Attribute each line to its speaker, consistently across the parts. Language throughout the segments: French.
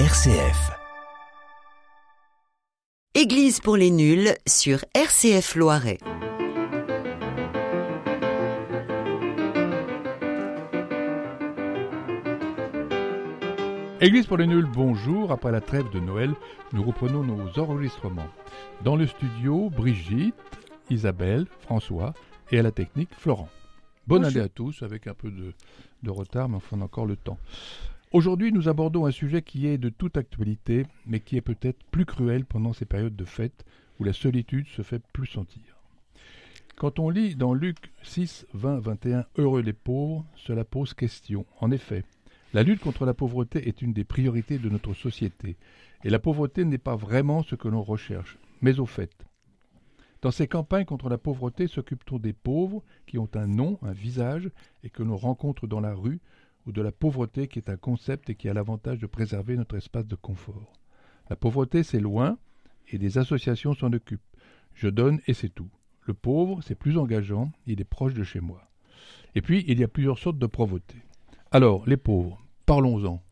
Speaker 1: RCF.
Speaker 2: Église pour les nuls sur RCF Loiret.
Speaker 3: Église pour les nuls, bonjour. Après la trêve de Noël, nous reprenons nos enregistrements. Dans le studio, Brigitte, Isabelle, François et à la technique, Florent. Bonne année à tous, avec un peu de, de retard, mais on a encore le temps. Aujourd'hui, nous abordons un sujet qui est de toute actualité, mais qui est peut-être plus cruel pendant ces périodes de fête où la solitude se fait plus sentir. Quand on lit dans Luc 6, 20, 21 Heureux les pauvres, cela pose question. En effet, la lutte contre la pauvreté est une des priorités de notre société, et la pauvreté n'est pas vraiment ce que l'on recherche. Mais au fait, dans ces campagnes contre la pauvreté s'occupe-t-on des pauvres qui ont un nom, un visage, et que l'on rencontre dans la rue, ou de la pauvreté qui est un concept et qui a l'avantage de préserver notre espace de confort La pauvreté, c'est loin, et des associations s'en occupent. Je donne et c'est tout. Le pauvre, c'est plus engageant, il est proche de chez moi. Et puis, il y a plusieurs sortes de pauvreté. Alors, les pauvres, parlons-en.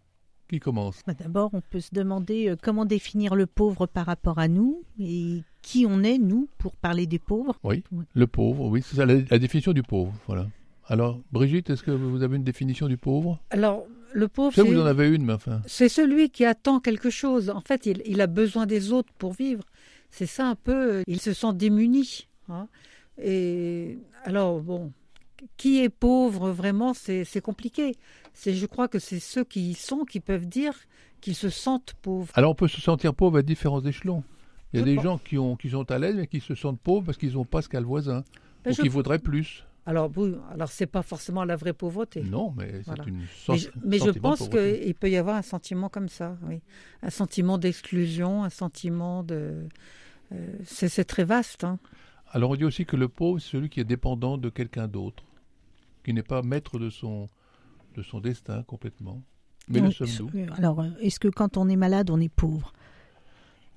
Speaker 3: Qui commence?
Speaker 4: Bah, D'abord, on peut se demander euh, comment définir le pauvre par rapport à nous et qui on est, nous, pour parler des pauvres?
Speaker 3: Oui, le pauvre, oui, c'est ça la, la définition du pauvre. Voilà. Alors, Brigitte, est-ce que vous avez une définition du pauvre?
Speaker 5: Alors, le pauvre,
Speaker 3: Je sais vous en avez une, mais enfin.
Speaker 5: c'est celui qui attend quelque chose. En fait, il, il a besoin des autres pour vivre. C'est ça un peu. euh, Il se sent démuni. hein. Et alors, bon, qui est pauvre vraiment, c'est c'est compliqué. C'est, je crois que c'est ceux qui y sont qui peuvent dire qu'ils se sentent pauvres.
Speaker 3: Alors, on peut se sentir pauvre à différents échelons. Il y a
Speaker 5: Je
Speaker 3: des
Speaker 5: pense-
Speaker 3: gens qui, ont, qui sont à l'aise, mais qui se sentent pauvres parce qu'ils n'ont pas ce qu'a le voisin.
Speaker 5: Ben,
Speaker 3: ou
Speaker 5: je-
Speaker 3: qui voudraient plus.
Speaker 5: Alors, oui, alors c'est pas forcément la vraie pauvreté.
Speaker 3: Non, mais c'est
Speaker 5: Voilà.
Speaker 3: une
Speaker 5: Mais
Speaker 3: sorte
Speaker 5: je, mais je pense qu'il peut y avoir un sentiment comme ça, oui. Un sentiment d'exclusion, un sentiment de. euh, c'est très vaste. Hein.
Speaker 3: Alors, on dit aussi que le pauvre, c'est celui qui est dépendant de quelqu'un d'autre, qui n'est pas maître de son, de son destin complètement. Mais le
Speaker 4: Oui,
Speaker 3: sommes-nous?
Speaker 4: Euh, Alors, euh, est-ce que quand on est malade, on est pauvre?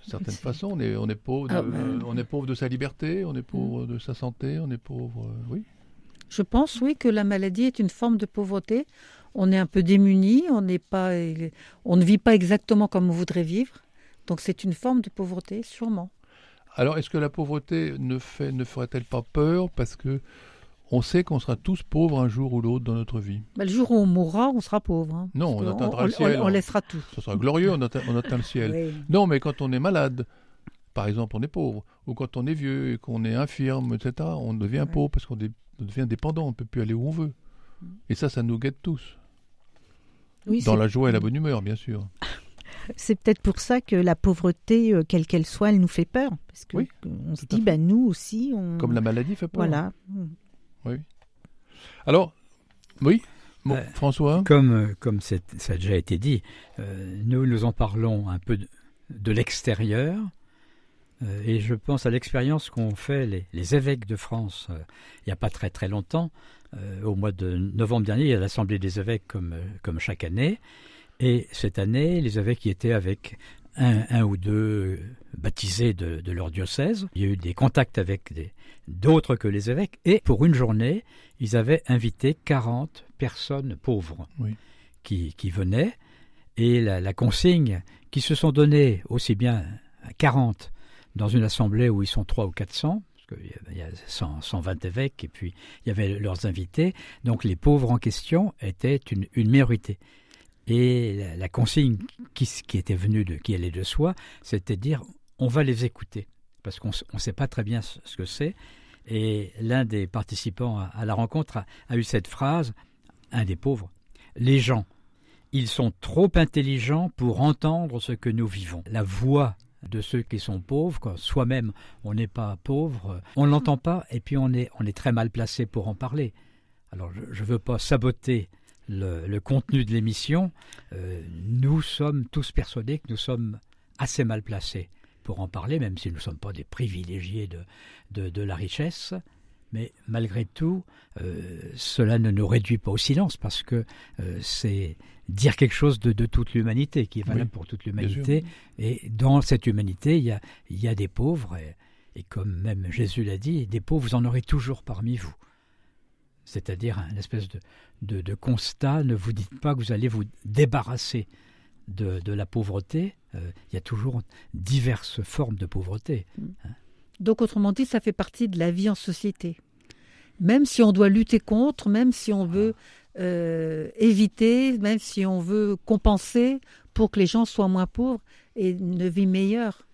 Speaker 3: De certaines
Speaker 4: C'est-
Speaker 3: façons, on est, on est pauvre, de,
Speaker 5: Ah, ben-
Speaker 3: on est pauvre de sa liberté, on est pauvre de sa santé, on est pauvre, euh, oui.
Speaker 5: Je pense, oui, que la maladie est une forme de pauvreté. On est un peu démuni, on n'est pas, on ne vit pas exactement comme on voudrait vivre. Donc c'est une forme de pauvreté, sûrement.
Speaker 3: Alors, est-ce que la pauvreté ne, fait, ne ferait-elle pas peur? Parce que on sait qu'on sera tous pauvres un jour ou l'autre dans notre vie
Speaker 5: Bah, le jour où on mourra, on sera pauvre. hein.
Speaker 3: Non, on atteindra
Speaker 5: on,
Speaker 3: le ciel,
Speaker 5: on- laissera tout.
Speaker 3: Ce sera glorieux, on atteint, on atteint le ciel.
Speaker 5: Oui.
Speaker 3: Non, mais quand on est malade, par exemple, on est pauvre. Ou quand on est vieux et qu'on est infirme, etc., on devient pauvre parce qu'on dé- on devient dépendant, on ne peut plus aller où on veut. Et ça, ça nous guette tous.
Speaker 4: Oui,
Speaker 3: Dans la joie et la bonne humeur, bien sûr.
Speaker 4: c'est peut-être pour ça que la pauvreté, euh, quelle qu'elle soit, elle nous fait peur. Parce que
Speaker 3: Oui,
Speaker 4: on se dit, bah, nous aussi, on.
Speaker 3: Comme la maladie fait peur.
Speaker 4: Voilà.
Speaker 3: Alors, oui, bon,
Speaker 6: Euh,
Speaker 3: François?
Speaker 6: Comme, euh, comme ça a déjà été dit, euh, nous nous en parlons un peu de, de l'extérieur. Euh, et je pense à l'expérience qu'ont fait les, les évêques de France euh, il n'y a pas très très longtemps. Euh, au mois de novembre dernier, il y a l'Assemblée des évêques comme, comme chaque année. Et cette année, les évêques y étaient avec un, un ou deux baptisés de, de leur diocèse. Il y a eu des contacts avec d'autres que les évêques. Et pour une journée, ils avaient invité 40 personnes pauvres
Speaker 3: Oui.
Speaker 6: qui, qui venaient. Et la, la consigne qui se sont données aussi bien à 40 dans une assemblée où ils sont 3 ou 400, parce qu'il y a- il y a 100, 120 évêques, et puis il y avait leurs invités. Donc les pauvres en question étaient une, une minorité. Et la, consigne qui, était venue de, qui allait de soi, c'était de dire on va les écouter, parce qu'on ne sait pas très bien ce, que c'est. Et l'un des participants à, à la rencontre a, a eu cette phrase, un des pauvres, les gens, ils sont trop intelligents pour entendre ce que nous vivons. La voix de ceux qui sont pauvres, quand soi-même on n'est pas pauvre, on ne l'entend pas et puis on est, on est très mal placé pour en parler. Alors je ne veux pas saboter le, contenu de l'émission. Euh, nous sommes tous persuadés que nous sommes assez mal placés pour en parler, même si nous ne sommes pas des privilégiés de, de la richesse. Mais malgré tout, euh, cela ne nous réduit pas au silence parce que euh, c'est dire quelque chose de, de toute l'humanité, qui est valable
Speaker 3: Oui,
Speaker 6: pour toute l'humanité. Et dans cette humanité, il y a, il y a des pauvres, et, et comme même Jésus l'a dit, des pauvres, vous en aurez toujours parmi vous. C'est-à-dire un espèce de, de, de constat, ne vous dites pas que vous allez vous débarrasser de, de la pauvreté, euh, il y a toujours diverses formes de pauvreté.
Speaker 5: Donc, autrement dit, ça fait partie de la vie en société. Même si on doit lutter contre, même si on veut euh, éviter, même si on veut compenser pour que les gens soient moins pauvres et une vie meilleure.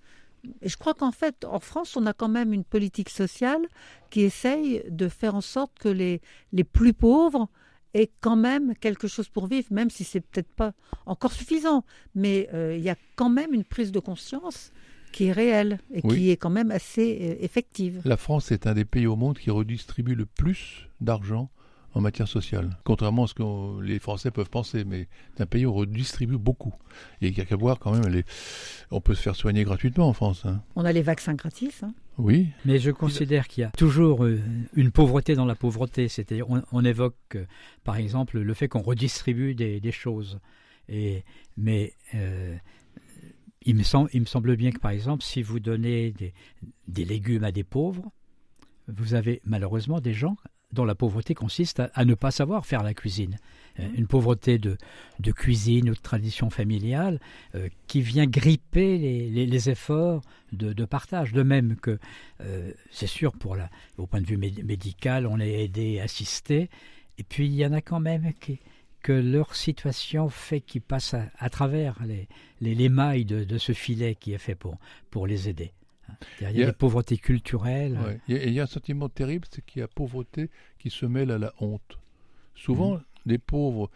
Speaker 5: Et je crois qu'en fait, en France, on a quand même une politique sociale qui essaye de faire en sorte que les, les plus pauvres aient quand même quelque chose pour vivre, même si c'est peut-être pas encore suffisant. Mais euh, il y a quand même une prise de conscience qui est réelle et
Speaker 3: Oui.
Speaker 5: qui est quand même assez euh, effective.
Speaker 3: La France est un des pays au monde qui redistribue le plus d'argent en matière sociale. Contrairement à ce que les Français peuvent penser, mais c'est un pays où on redistribue beaucoup. Et il n'y a qu'à voir quand même, les... on peut se faire soigner gratuitement en France. hein.
Speaker 5: On a les vaccins gratis. hein.
Speaker 3: Oui,
Speaker 6: Mais je considère qu'il y a toujours euh, une pauvreté dans la pauvreté. C'est-à-dire, on, on évoque, euh, par exemple, le fait qu'on redistribue des, des choses. Et, mais euh, il, me semble, il me semble bien que, par exemple, si vous donnez des, des légumes à des pauvres, vous avez malheureusement des gens dont la pauvreté consiste à, à ne pas savoir faire la cuisine. Euh, Une pauvreté de, de cuisine ou de tradition familiale euh, qui vient gripper les, les- les efforts de, de partage. De même que, euh, c'est sûr, pour la, au point de vue mé- médical, on est aidé, assisté. Et puis, il y en a quand même qui, que leur situation fait qu'ils passent à, à travers les, les, les mailles de, de ce filet qui est fait pour, pour les aider. Il y a,
Speaker 3: Il y a-
Speaker 6: des pauvretés culturelles.
Speaker 3: Ouais. Il y a- et il y a un sentiment terrible, c'est qu'il y a pauvreté qui se mêle à la honte. Souvent,
Speaker 6: Mhm.
Speaker 3: des pauvres,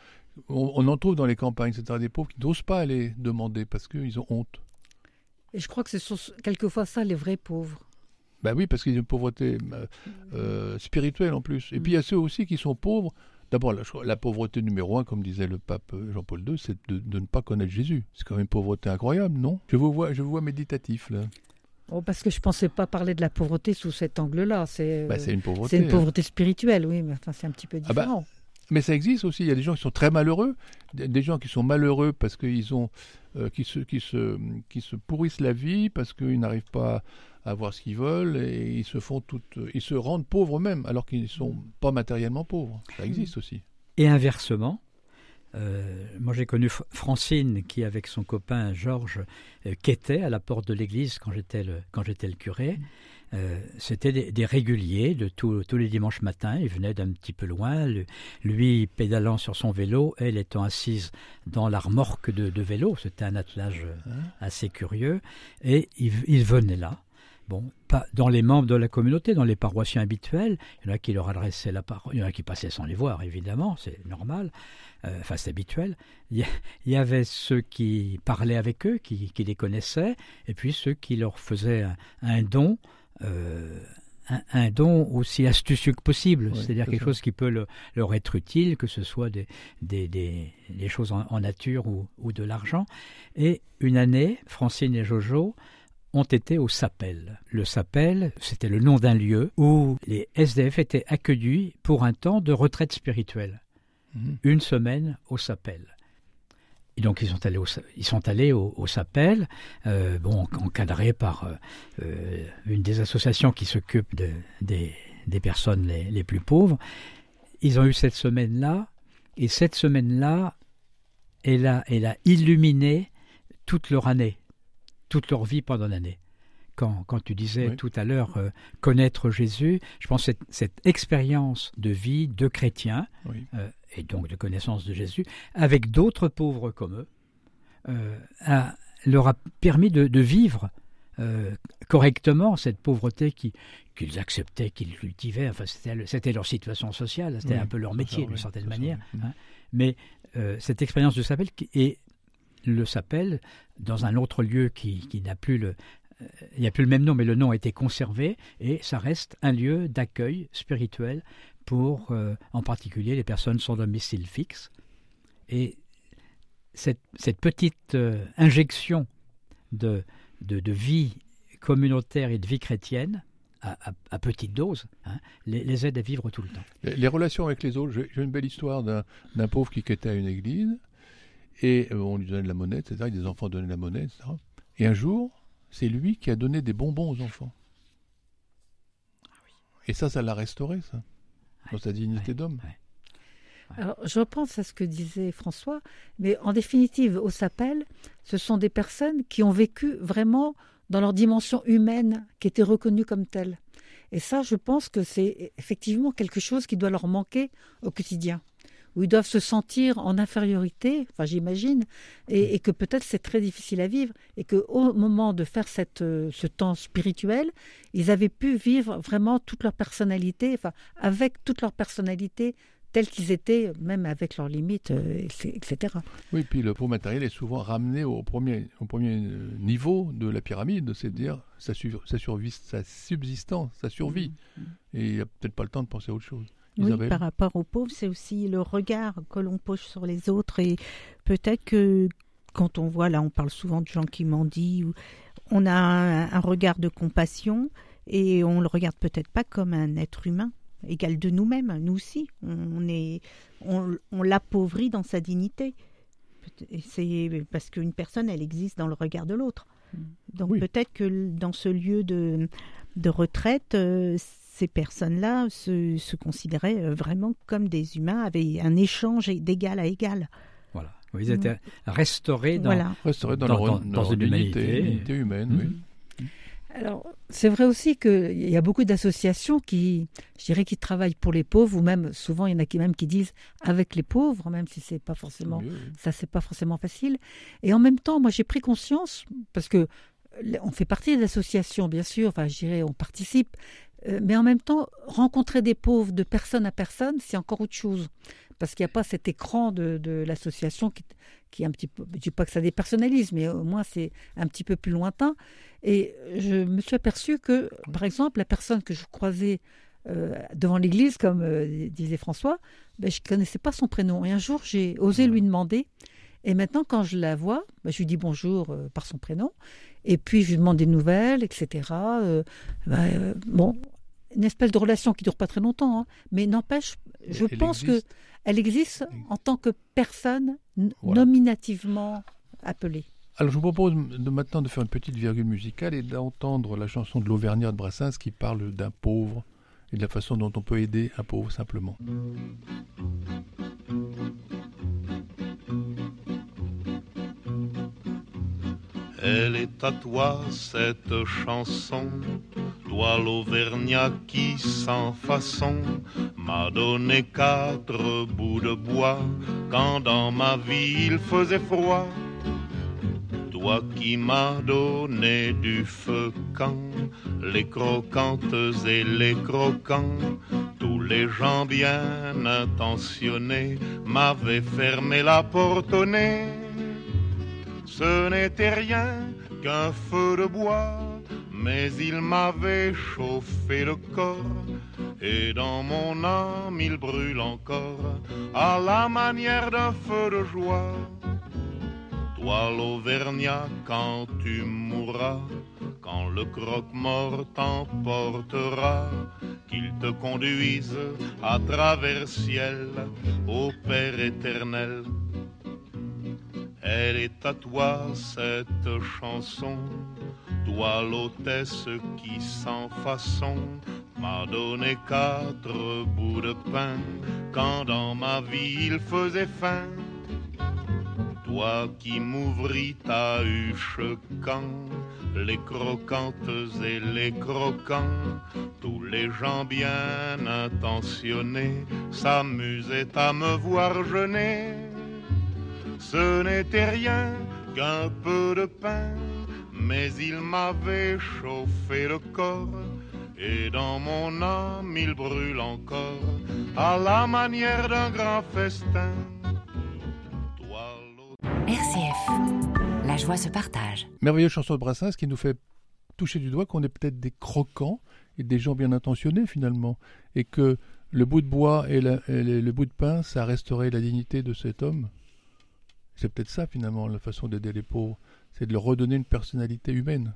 Speaker 3: on, on en trouve dans les campagnes, c'est-à-dire des pauvres qui n'osent pas aller demander parce qu'ils ont honte.
Speaker 5: Et je crois que ce sont quelquefois ça les vrais pauvres.
Speaker 3: Ben oui, parce qu'il y a une pauvreté euh, euh, spirituelle en plus. Et puis il y a ceux aussi qui sont pauvres. D'abord, la, la pauvreté numéro un, comme disait le pape euh, Jean-Paul II, c'est de, de ne pas connaître Jésus. C'est quand même une pauvreté incroyable, non? Je vous vois, je vous vois méditatif là.
Speaker 5: Oh, parce que je pensais pas parler de la pauvreté sous cet angle-là. C'est euh,
Speaker 3: c'est une pauvreté.
Speaker 5: c'est une
Speaker 3: hein.
Speaker 5: pauvreté spirituelle, oui, mais enfin, c'est un petit peu
Speaker 3: Ah bah,
Speaker 5: différent.
Speaker 3: Mais ça existe aussi. Il y a des gens qui sont très malheureux, des des gens qui sont malheureux parce qu'ils ont, euh, qui se, qui se, qui se pourrissent la vie parce qu'ils n'arrivent pas à avoir ce qu'ils veulent et ils se font toutes, ils se rendent pauvres eux-mêmes alors qu'ils ne sont pas matériellement pauvres. Ça existe aussi.
Speaker 6: Et inversement, euh, moi j'ai connu Francine qui, avec son copain Georges, euh, quêtait à la porte de l'église quand j'étais le, quand j'étais le curé. Euh, C'était des, des réguliers de tous tous les dimanches matins. Ils venaient d'un petit peu loin, le- lui pédalant sur son vélo, elle étant assise dans la remorque de, de vélo. C'était un attelage euh,
Speaker 3: Hein
Speaker 6: assez curieux. Et ils, ils venaient là. Bon, pas dans les membres de la communauté, dans les paroissiens habituels, il y en a qui leur adressaient la parole, il y en a qui passaient sans les voir, évidemment, c'est normal, euh, enfin c'est habituel. Il y, avait ceux qui parlaient avec eux, qui, qui les connaissaient, et puis ceux qui leur faisaient un, un don, euh, un, un don aussi astucieux que possible,
Speaker 3: Oui,
Speaker 6: c'est-à-dire
Speaker 3: c'est
Speaker 6: quelque
Speaker 3: ça.
Speaker 6: chose qui peut le- leur être utile, que ce soit des, des, des, des choses en, en nature ou, ou de l'argent. Et une année, Francine et Jojo ont été au Sapel. Le Sapel, c'était le nom d'un lieu où les SDF étaient accueillis pour un temps de retraite spirituelle.
Speaker 3: Mhm.
Speaker 6: Une semaine au Sapel. Et donc ils sont allés au, ils sont allés au, au Sapel, euh, bon, encadrés par euh, euh, une des associations qui s'occupe de- des, des personnes les, les plus pauvres. Ils ont eu cette semaine-là, et cette semaine-là, elle a, elle a illuminé toute leur année, toute leur vie pendant l'année. Quand, quand tu disais
Speaker 3: Oui.
Speaker 6: tout à l'heure euh, connaître Jésus, je pense que cette, cette expérience de vie de chrétien,
Speaker 3: Oui.
Speaker 6: euh, et donc de connaissance de Jésus, avec d'autres pauvres comme eux, euh, a- leur a permis de, de vivre correctement cette pauvreté qui- qu'ils acceptaient, qu'ils cultivaient. Enfin, c'était le- c'était leur situation sociale, c'était
Speaker 3: Oui,
Speaker 6: un peu leur métier d'une certaine manière. hein. Mais cette expérience de Sapel qui- et le Sapel dans un autre lieu qui, qui n'a plus le euh, il n'y a plus le même nom, mais le nom a été conservé et ça reste un lieu d'accueil spirituel pour, euh, en particulier, les personnes sans domicile fixe. Et cette, cette petite euh, injection de, de, vie communautaire et de vie chrétienne, à, à- à petite dose, hein, les, aide à vivre tout le temps.
Speaker 3: Les, les relations avec les autres, j'ai une belle histoire d'un pauvre qui quittait une église et euh, on lui donnait de la monnaie, etc. Des enfants donnaient de la monnaie, etc. Et un jour, c'est lui qui a donné des bonbons aux enfants. Et ça, ça l'a restauré, ça, dans sa dignité
Speaker 6: Ouais,
Speaker 3: d'homme.
Speaker 6: ouais.
Speaker 5: Alors, je repense à ce que disait François, mais en définitive, au SAPEL, ce sont des personnes qui ont vécu vraiment dans leur dimension humaine, qui étaient reconnues comme telles. Et ça, je pense que c'est effectivement quelque chose qui doit leur manquer au quotidien où ils doivent se sentir en infériorité, enfin j'imagine, et, que peut-être c'est très difficile à vivre, et qu'au moment de faire cette, euh, ce temps spirituel, ils avaient pu vivre vraiment toute leur personnalité, enfin avec toute leur personnalité tels qu'ils étaient, même avec leurs limites, euh, etc.
Speaker 3: Oui, puis le pauvre matériel est souvent ramené au premier, au premier niveau de la pyramide, c'est-à-dire sa, sa, sa subsistance, sa survie. Mmh, mmh. Et il n'y a peut-être pas le temps de penser à autre chose.
Speaker 4: Oui, par rapport aux pauvres, c'est aussi le regard que l'on pose sur les autres. Et peut-être que quand on voit, là, on parle souvent de gens qui mendient, on a un, regard de compassion et on le regarde peut-être pas comme un être humain égal de nous-mêmes. Nous aussi, on, est, on, l'appauvrit dans sa dignité. C'est parce qu'une personne, elle existe dans le regard de l'autre. Mm. Donc peut-être que dans ce lieu de, de retraite, euh, ces personnes-là se, considéraient euh, vraiment comme des humains, avaient un échange d'égal à égal.
Speaker 6: Voilà. Ils étaient restaurés dans,
Speaker 3: restaurés dans, leur, dans, une humanité, humaine. Oui.
Speaker 5: Mmh. Alors, c'est vrai aussi qu'il y a beaucoup d'associations qui, je dirais, qui travaillent pour les pauvres, ou même souvent il y en a qui même qui disent avec les pauvres, même si c'est pas forcément, ça c'est pas forcément facile. Et en même temps, moi j'ai pris conscience parce que on fait partie des associations, bien sûr, enfin, je dirais, on participe, mais en même temps, rencontrer des pauvres de personne à personne, c'est encore autre chose. Parce qu'il n'y a pas cet écran de, l'association qui, qui, est un petit peu. Je ne dis pas que ça dépersonnalise, mais au moins c'est un petit peu plus lointain. Et je me suis aperçu que, par exemple, la personne que je croisais euh, devant l'église, comme euh, disait François, ben, je ne connaissais pas son prénom. Et un jour, j'ai osé lui demander. Et maintenant, quand je la vois, ben, je lui dis bonjour par son prénom. Et puis, je lui demande des nouvelles, etc. Ben, bon, une espèce de relation qui dure pas très longtemps, hein. mais n'empêche, je pense qu'elle que elle existe en tant que personne nominativement appelée.
Speaker 3: Alors je vous propose de maintenant de faire une petite virgule musicale et d'entendre la chanson de l'Auvergnat de Brassens qui parle d'un pauvre et de la façon dont on peut aider un pauvre simplement.
Speaker 1: Elle est à toi cette chanson toi l'Auvergnat qui sans façon m'a donné quatre bouts de bois quand dans ma vie il faisait froid. Toi qui m'as donné du feu quand les croquantes et les croquants, tous les gens bien intentionnés m'avaient fermé la porte au nez. Ce n'était rien qu'un feu de bois mais il m'avait chauffé le corps, et dans mon âme il brûle encore, à la manière d'un feu de joie. Toi l'Auvergnat, quand tu mourras, quand le croque-mort t'emportera, qu'il te conduise à travers ciel, au Père éternel. Elle est à toi cette chanson toi l'hôtesse qui sans façon m'a donné quatre bouts de pain quand dans ma vie il faisait faim. Toi qui m'ouvris ta huche quand les croquantes et les croquants, tous les gens bien intentionnés s'amusaient à me voir jeûner. Ce n'était rien qu'un peu de pain mais il m'avait chauffé le corps, et dans mon âme il brûle encore, à la manière d'un grand festin.
Speaker 2: RCF, la joie se partage.
Speaker 3: Merveilleuse chanson de Brassens qui nous fait toucher du doigt qu'on est peut-être des croquants et des gens bien intentionnés finalement, et que le bout de bois et, le bout de pain, ça resterait la dignité de cet homme. C'est peut-être ça finalement la façon d'aider les pauvres c'est de leur redonner une personnalité humaine,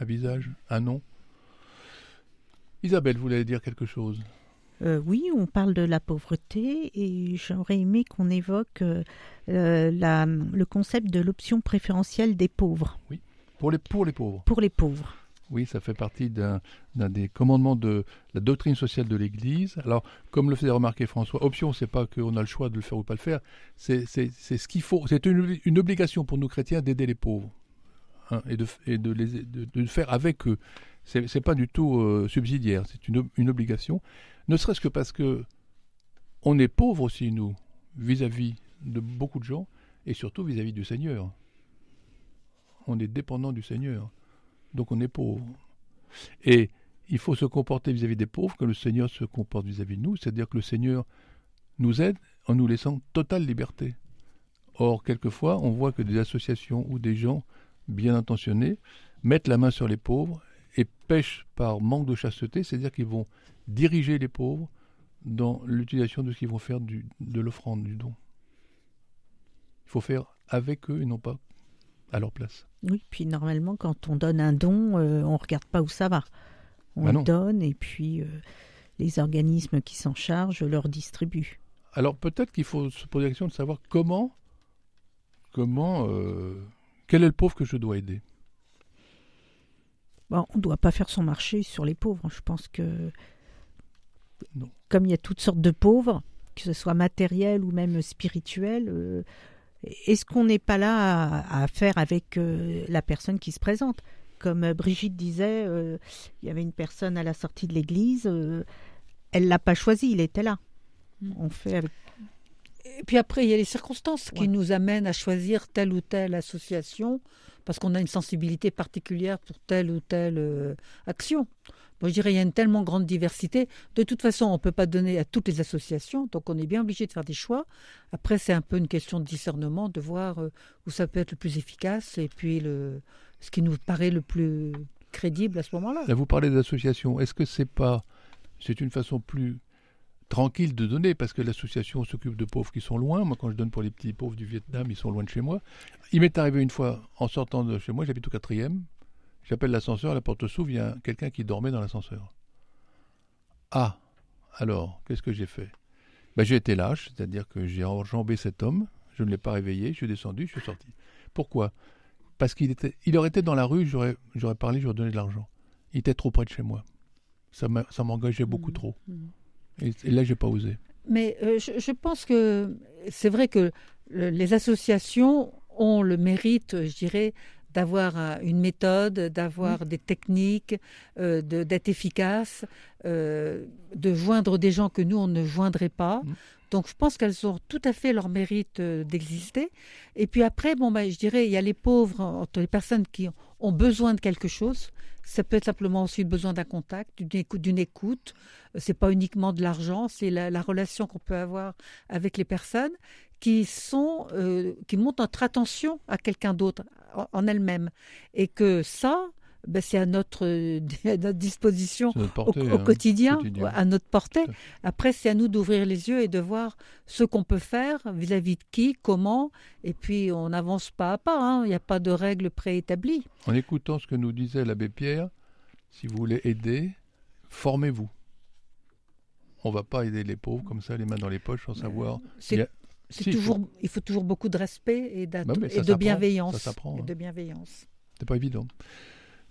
Speaker 3: un visage, un nom. Isabelle, vous voulez dire quelque chose?
Speaker 4: Euh, oui, on parle de la pauvreté et j'aurais aimé qu'on évoque euh, euh, le concept de l'option préférentielle des pauvres.
Speaker 3: Oui, pour les, pour les pauvres.
Speaker 4: Pour les pauvres.
Speaker 3: Oui, ça fait partie d'un des commandements de la doctrine sociale de l'Église. Alors, comme le faisait remarquer François, option, c'est pas qu'on a le choix de le faire ou pas le faire, c'est ce qu'il faut. C'est une, obligation pour nous chrétiens d'aider les pauvres hein, et, de, et de, les, de, le faire avec eux. C'est pas du tout euh, subsidiaire, c'est une, obligation. Ne serait-ce que parce que on est pauvre aussi, nous, vis-à-vis de beaucoup de gens et surtout vis à -vis du Seigneur. On est dépendant du Seigneur donc on est pauvre. Et il faut se comporter vis-à-vis des pauvres que le Seigneur se comporte vis-à-vis de nous, c'est-à-dire que le Seigneur nous aide en nous laissant totale liberté. Or, quelquefois, on voit que des associations ou des gens bien intentionnés mettent la main sur les pauvres et pêchent par manque de chasteté, c'est-à-dire qu'ils vont diriger les pauvres dans l'utilisation de ce qu'ils vont faire de l'offrande, du don. Il faut faire avec eux et non pas à leur place.
Speaker 4: Oui, puis normalement, quand on donne un don, euh, on ne regarde pas où ça va. On bah donne et puis euh, les organismes qui s'en chargent leur distribuent.
Speaker 3: Alors peut-être qu'il faut se poser la question de savoir comment, comment, euh, quel est le pauvre que je dois aider?
Speaker 4: Bon, on ne doit pas faire son marché sur les pauvres. Je pense que, comme il y a toutes sortes de pauvres, que ce soit matériel ou même spirituel, est-ce qu'on n'est pas là à, faire avec euh, la personne qui se présente? Comme euh, Brigitte disait, euh, il y avait une personne à la sortie de l'église, elle l'a pas choisi, il était là. Mm. On fait
Speaker 5: Et puis après, il y a les circonstances qui nous amènent à choisir telle ou telle association parce qu'on a une sensibilité particulière pour telle ou telle action je dirais, il y a une tellement grande diversité. De toute façon, on ne peut pas donner à toutes les associations, donc on est bien obligé de faire des choix. Après, c'est un peu une question de discernement, de voir euh, où ça peut être le plus efficace et puis le, ce qui nous paraît le plus crédible à ce moment-là.
Speaker 3: Là, vous parlez d'association. Est-ce que c'est pas, c'est une façon plus tranquille de donner parce que l'association s'occupe de pauvres qui sont loin. Moi, quand je donne pour les petits pauvres du Vietnam, ils sont loin de chez moi. Il m'est arrivé une fois, en sortant de chez moi, j'habite au quatrième, J'appelle l'ascenseur, la porte s'ouvre, il y a quelqu'un qui dormait dans l'ascenseur. Ah, alors, qu'est-ce que j'ai fait? Ben, J'ai été lâche, c'est-à-dire que j'ai enjambé cet homme, je ne l'ai pas réveillé, je suis descendu, je suis sorti. Pourquoi? Parce qu'il était, il aurait été dans la rue, j'aurais, j'aurais parlé, j'aurais donné de l'argent. Il était trop près de chez moi. Ça, m'engageait beaucoup mmh, trop. Mmh. Et, et, là, j'ai pas osé.
Speaker 5: Mais euh, je, pense que c'est vrai que les associations ont le mérite, je dirais, d'avoir une méthode, d'avoir mmh. des techniques, euh, d'être efficace, euh, de joindre des gens que nous, on ne joindrait pas. Mmh. Donc je pense qu'elles ont tout à fait leur mérite euh, d'exister. Et puis après, bon, ben, je dirais, il y a les pauvres, les personnes qui ont besoin de quelque chose. Ça peut être simplement aussi besoin d'un contact, d'une écoute. D'une écoute. C'est pas uniquement de l'argent, c'est la, la, relation qu'on peut avoir avec les personnes qui sont, qui montrent notre attention à quelqu'un d'autre, en elle-même. Et que ça, ben, c'est à notre, notre disposition au, hein, quotidien, à notre portée. Après, c'est à nous d'ouvrir les yeux et de voir ce qu'on peut faire vis-à-vis de qui, comment, et puis on avance pas à pas. Hein. Il n'y a pas de règles préétablies.
Speaker 3: En écoutant ce que nous disait l'abbé Pierre, si vous voulez aider, formez-vous. On va pas aider les pauvres comme ça, les mains dans les poches, sans savoir.
Speaker 5: C'est toujours, il faut toujours beaucoup de respect et, bah de bienveillance. Ça de hein. bienveillance.
Speaker 3: C'est pas évident.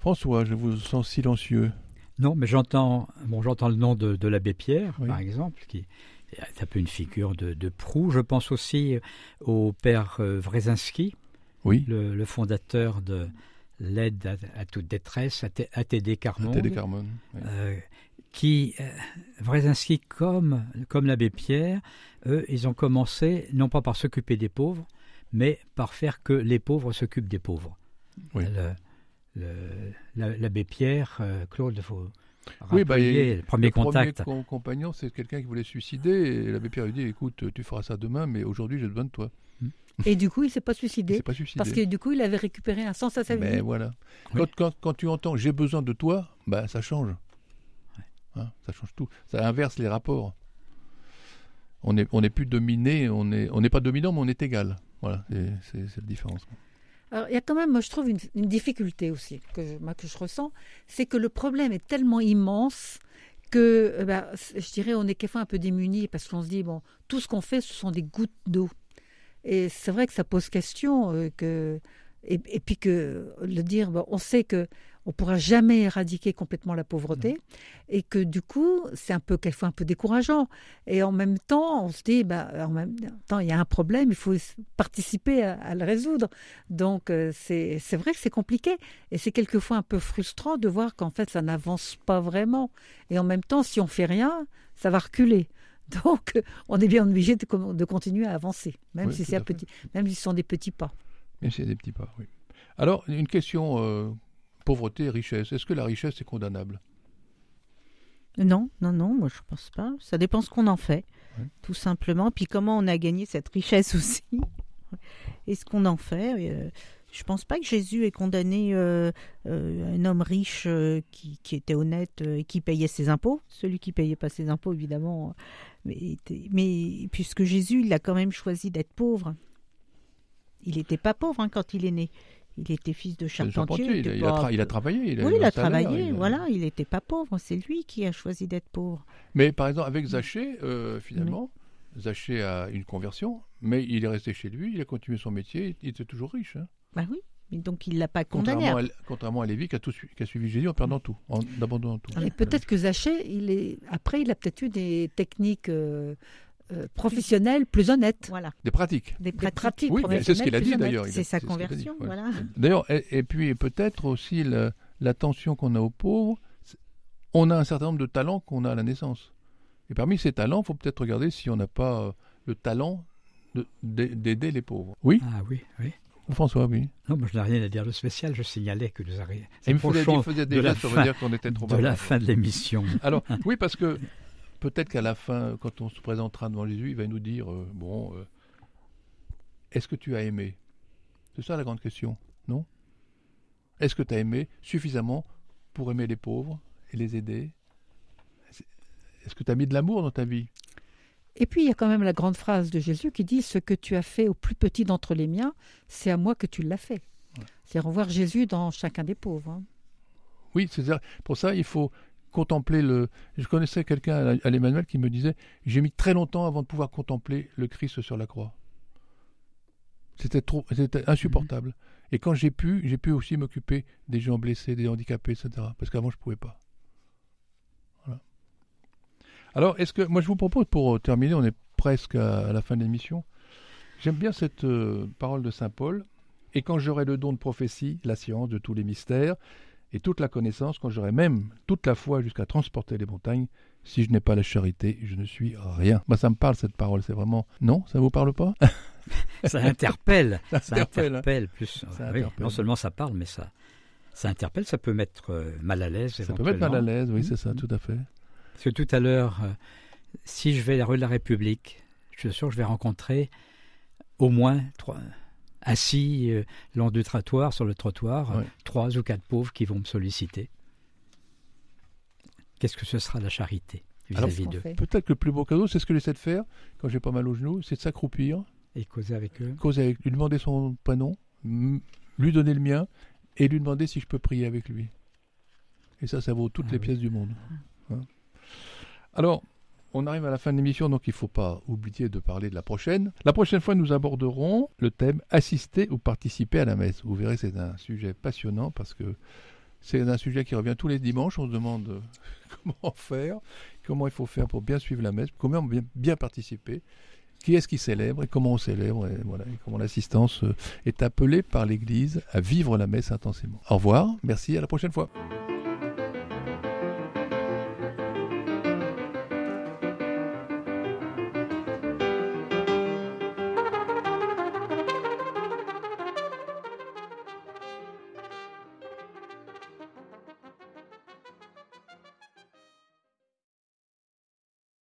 Speaker 3: François, je vous sens silencieux.
Speaker 6: Non, mais j'entends, bon, j'entends le nom de, l'abbé Pierre, par exemple, qui est un peu une figure de, de proue. Je pense aussi au père euh, Wrezinski,
Speaker 3: oui.
Speaker 6: le, fondateur de l'aide à, toute détresse, ATD Carmon.
Speaker 3: ATD Carmon.
Speaker 6: Euh, qui, euh, comme, comme l'abbé Pierre, eux, ils ont commencé non pas par s'occuper des pauvres, mais par faire que les pauvres s'occupent des pauvres. L'abbé Pierre, euh, Claude, il faut oui, bah, le premier contact.
Speaker 3: Premier compagnon, c'est quelqu'un qui voulait se suicider. Et l'abbé Pierre lui dit Écoute, tu feras ça demain, mais aujourd'hui, j'ai besoin de toi.
Speaker 5: Hmm. Et du coup, il ne s'est pas suicidé. pas suicidé. Parce que du coup, il avait récupéré un sens à sa
Speaker 3: vie. voilà. Quand, quand, tu entends j'ai besoin de toi, bah, ça change. Hein, ça change tout. Ça inverse les rapports. On n'est on est plus dominé, on n'est on pas dominant, mais on est égal. Voilà, c'est la différence.
Speaker 5: Alors, il y a quand même, moi, je trouve une, difficulté aussi que je, que je ressens, c'est que le problème est tellement immense que, euh, bah, je dirais, on est quelquefois un peu démunis parce qu'on se dit, bon, tout ce qu'on fait, ce sont des gouttes d'eau. Et c'est vrai que ça pose question euh, que et, et puis que le dire, bon, on sait que on pourra jamais éradiquer complètement la pauvreté et que du coup c'est un peu quelquefois un peu décourageant. Et en même temps on se dit bah en même temps il y a un problème il faut participer à, à le résoudre. Donc euh, c'est c'est vrai que c'est compliqué et c'est quelquefois un peu frustrant de voir qu'en fait ça n'avance pas vraiment. Et en même temps si on fait rien ça va reculer. Donc on est bien obligé de, de continuer à avancer même
Speaker 3: Oui,
Speaker 5: si c'est
Speaker 3: à
Speaker 5: petit même si ce sont des petits pas
Speaker 3: Y a des petits pas, oui. Alors, une question euh, pauvreté et richesse. Est-ce que la richesse est condamnable?
Speaker 4: Non, non, non, moi je pense pas. Ça dépend ce qu'on en fait,
Speaker 3: Ouais.
Speaker 4: tout simplement. Puis comment on a gagné cette richesse aussi? Et ce qu'on en fait. euh, je pense pas que Jésus ait condamné euh, euh, un homme riche euh, qui, qui était honnête et qui payait ses impôts. Celui qui payait pas ses impôts, évidemment. Mais, mais puisque Jésus, il a quand même choisi d'être pauvre. Il n'était pas pauvre hein, quand il est né. Il était fils de charpentier.
Speaker 3: il, a,
Speaker 4: était
Speaker 3: il a
Speaker 4: pas-
Speaker 3: tra- il a travaillé. Il a
Speaker 4: oui, il a travaillé, voilà, il n'était pas pauvre, c'est lui qui a choisi d'être pauvre.
Speaker 3: Mais par exemple, avec Zaché, euh, finalement, Zaché a une conversion, mais il est resté chez lui, il a continué son métier, il était toujours riche. hein.
Speaker 4: Bah oui, mais donc il l'a pas condamné.
Speaker 3: Contrairement à, contrairement à Lévi qui a, tout su- qui a suivi Jésus en perdant tout, en abandonnant tout.
Speaker 5: Peut-être que Zaché, il est après, il a peut-être eu des techniques euh, euh, professionnelles plus honnêtes.
Speaker 4: Voilà,
Speaker 3: Des pratiques.
Speaker 4: des
Speaker 5: Des
Speaker 4: pratiques.
Speaker 3: Oui, mais c'est ce qu'il a dit d'ailleurs.
Speaker 4: C'est sa conversion, voilà.
Speaker 3: D'ailleurs, et, et puis peut-être aussi l'attention qu'on a aux pauvres. On a un certain nombre de talents qu'on a à la naissance. Et parmi ces talents, il faut peut-être regarder si on n'a pas euh, le talent de- d'a- d'aider les pauvres. Oui,
Speaker 6: Ah oui, oui.
Speaker 3: François, oui.
Speaker 6: Non, moi je n'ai rien à dire de spécial, je signalais que nous arrivons.
Speaker 3: Et il me faisait, il faisait
Speaker 6: de la
Speaker 3: déjà, ça veut
Speaker 6: fin-
Speaker 3: dire qu'on était trop
Speaker 6: de la fin de l'émission.
Speaker 3: Alors, oui, parce que peut-être qu'à la fin, quand on se présentera devant Jésus, il va nous dire euh, Bon, euh, est-ce que tu as aimé? C'est ça la grande question, non? Est-ce que tu as aimé suffisamment pour aimer les pauvres et les aider? Est-ce que tu as mis de l'amour dans ta vie?
Speaker 5: Et puis il y a quand même la grande phrase de Jésus qui dit Ce que tu as fait au plus petit d'entre les miens, c'est à moi que tu l'as fait. C'est-à-dire voir Jésus dans chacun des pauvres. hein.
Speaker 3: Oui, c'est ça. Pour ça, il faut contempler le. Je connaissais quelqu'un à l'Emmanuel qui me disait J'ai mis très longtemps avant de pouvoir contempler le Christ sur la croix. C'était trop, c'était insupportable. Et quand j'ai pu, j'ai pu aussi m'occuper des gens blessés, des handicapés, etc. Parce qu'avant, je pouvais pas. Voilà. Alors, est-ce que moi, je vous propose pour terminer, on est presque à, à la fin de l'émission. J'aime bien cette euh, parole de saint Paul. Et quand j'aurai le don de prophétie, la science de tous les mystères et toute la connaissance, quand j'aurai même toute la foi jusqu'à transporter les montagnes, si je n'ai pas la charité, je ne suis rien. Moi, ça me parle cette parole. C'est vraiment non, ça vous parle pas?
Speaker 6: Ça interpelle.
Speaker 3: Ça
Speaker 6: ça
Speaker 3: interpelle, hein.
Speaker 6: plus.
Speaker 3: Ça
Speaker 6: oui,
Speaker 3: interpelle.
Speaker 6: non seulement ça parle, mais ça, ça interpelle. Ça peut mettre euh, mal à l'aise.
Speaker 3: Ça peut mettre mal à l'aise, oui,
Speaker 6: Mhm.
Speaker 3: c'est ça, tout à fait.
Speaker 6: Parce que tout à l'heure, euh, si je vais à la rue de la République, je suis sûr que je vais rencontrer au moins trois, assis euh, long du trottoir, sur le trottoir, euh, trois ou quatre pauvres qui vont me solliciter. Qu'est-ce que ce sera la charité
Speaker 3: Alors,
Speaker 6: vis-à-vis d'eux.
Speaker 3: Peut-être que le plus beau cadeau, c'est ce que j'essaie de faire quand j'ai pas mal aux genoux, c'est de s'accroupir,
Speaker 6: et causer avec eux
Speaker 3: causer avec lui, demander son prénom, lui donner le mien et lui demander si je peux prier avec lui. Et ça, ça vaut toutes
Speaker 6: Ah
Speaker 3: les
Speaker 6: oui.
Speaker 3: pièces du monde. Hein. Alors, on arrive à la fin de l'émission, donc il ne faut pas oublier de parler de la prochaine. La prochaine fois, nous aborderons le thème assister ou participer à la messe. Vous verrez, c'est un sujet passionnant parce que c'est un sujet qui revient tous les dimanches. On se demande comment faire, comment il faut faire pour bien suivre la messe, comment bien, participer, qui est-ce qui célèbre et comment on célèbre, et et comment l'assistance euh, est appelée par l'Église à vivre la messe intensément. Au revoir, merci, à la prochaine fois.